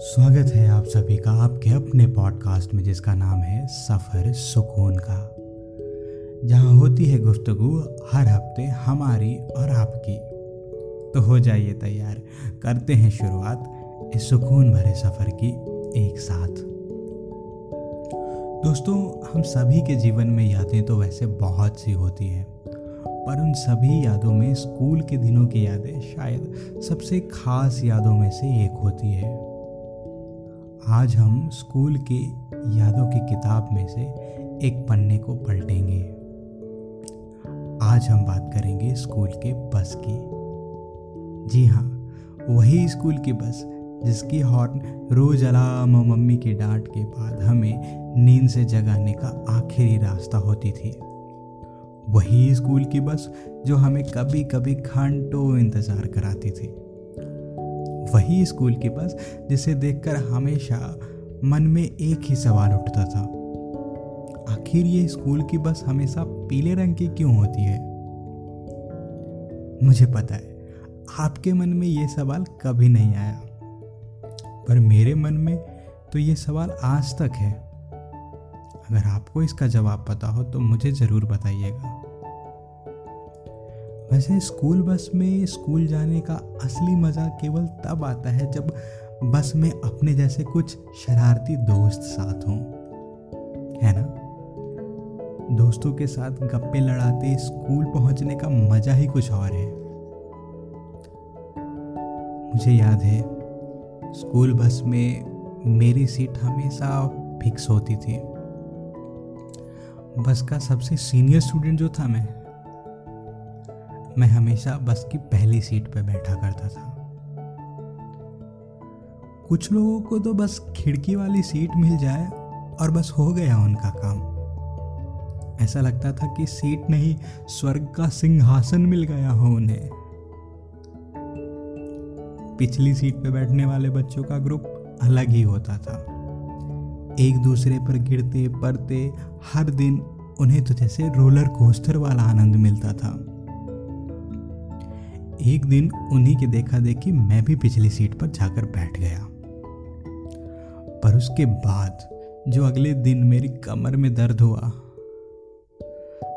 स्वागत है आप सभी का आपके अपने पॉडकास्ट में, जिसका नाम है सफ़र सुकून का। जहाँ होती है गुफ्तगु हर हफ़्ते हमारी और आपकी। तो हो जाइए तैयार, करते हैं शुरुआत इस सुकून भरे सफ़र की एक साथ। दोस्तों, हम सभी के जीवन में यादें तो वैसे बहुत सी होती हैं, पर उन सभी यादों में स्कूल के दिनों की यादें शायद सबसे खास यादों में से एक होती है। आज हम स्कूल की यादों की किताब में से एक पन्ने को पलटेंगे। आज हम बात करेंगे स्कूल के बस की। जी हाँ वही स्कूल की बस जिसकी हॉर्न रोज अलार्म और मम्मी की डांट के बाद हमें नींद से जगाने का आखिरी रास्ता होती थी। वही स्कूल की बस जो हमें कभी कभी घंटों इंतज़ार कराती थी। वही स्कूल की बस जिसे देखकर हमेशा मन में एक ही सवाल उठता था। आखिर ये स्कूल की बस हमेशा पीले रंग की क्यों होती है? मुझे पता है, आपके मन में ये सवाल कभी नहीं आया। पर मेरे मन में तो ये सवाल आज तक है। अगर आपको इसका जवाब पता हो तो मुझे ज़रूर बताइएगा। वैसे स्कूल बस में स्कूल जाने का असली मज़ा केवल तब आता है जब बस में अपने जैसे कुछ शरारती दोस्त साथ हों। है ना? दोस्तों के साथ गप्पे लड़ाते, स्कूल पहुँचने का मज़ा ही कुछ और है। मुझे याद है, स्कूल बस में मेरी सीट हमेशा फिक्स होती थी। बस का सबसे सीनियर स्टूडेंट जो था मैं मैं हमेशा बस की पहली सीट पर बैठा करता था। कुछ लोगों को तो बस खिड़की वाली सीट मिल जाए और बस हो गया उनका काम। ऐसा लगता था कि सीट नहीं, स्वर्ग का सिंहासन मिल गया हो उन्हें। पिछली सीट पर बैठने वाले बच्चों का ग्रुप अलग ही होता था। एक दूसरे पर गिरते, पड़ते, हर दिन उन्हें तो जैसे रोलर कोस्टर वाला आनंद मिलता था। एक दिन उन्हीं के देखा देखी मैं भी पिछली सीट पर जाकर बैठ गया। पर उसके बाद जो अगले दिन मेरी कमर में दर्द हुआ,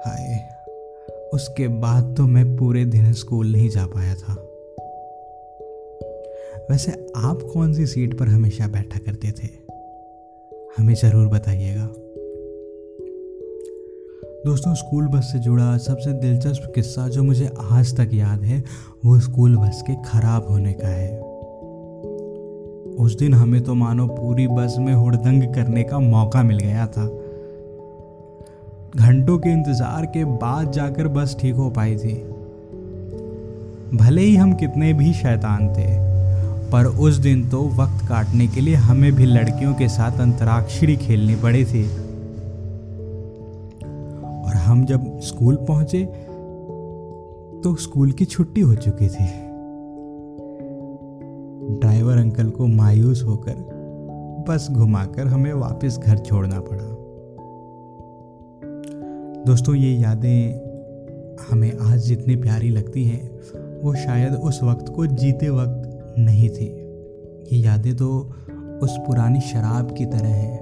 हाय, उसके बाद तो मैं पूरे दिन स्कूल नहीं जा पाया था। वैसे आप कौन सी सीट पर हमेशा बैठा करते थे? हमें ज़रूर बताइएगा। दोस्तों, स्कूल बस से जुड़ा सबसे दिलचस्प किस्सा जो मुझे आज तक याद है, वो स्कूल बस के खराब होने का है। उस दिन हमें तो मानो पूरी बस में हुड़दंग करने का मौका मिल गया था। घंटों के इंतज़ार के बाद जाकर बस ठीक हो पाई थी। भले ही हम कितने भी शैतान थे, पर उस दिन तो वक्त काटने के लिए हमें भी लड़कियों के साथ अंतराक्षरी खेलनी पड़ी थी। हम जब स्कूल पहुँचे तो स्कूल की छुट्टी हो चुकी थी। ड्राइवर अंकल को मायूस होकर बस घुमाकर हमें वापस घर छोड़ना पड़ा। दोस्तों, ये यादें हमें आज जितनी प्यारी लगती हैं, वो शायद उस वक्त को जीते वक्त नहीं थी। ये यादें तो उस पुरानी शराब की तरह हैं।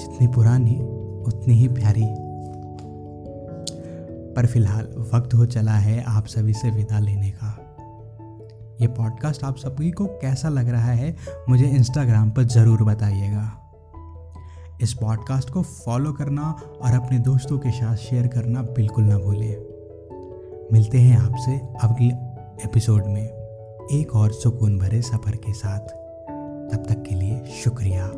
जितनी पुरानी, उतनी ही प्यारी। पर फ़िलहाल वक्त हो चला है आप सभी से विदा लेने का। ये पॉडकास्ट आप सभी को कैसा लग रहा है, मुझे इंस्टाग्राम पर ज़रूर बताइएगा। इस पॉडकास्ट को फॉलो करना और अपने दोस्तों के साथ शेयर करना बिल्कुल ना भूलें। मिलते हैं आपसे अगले एपिसोड में। एक और सुकून भरे सफ़र के साथ। तब तक के लिए शुक्रिया।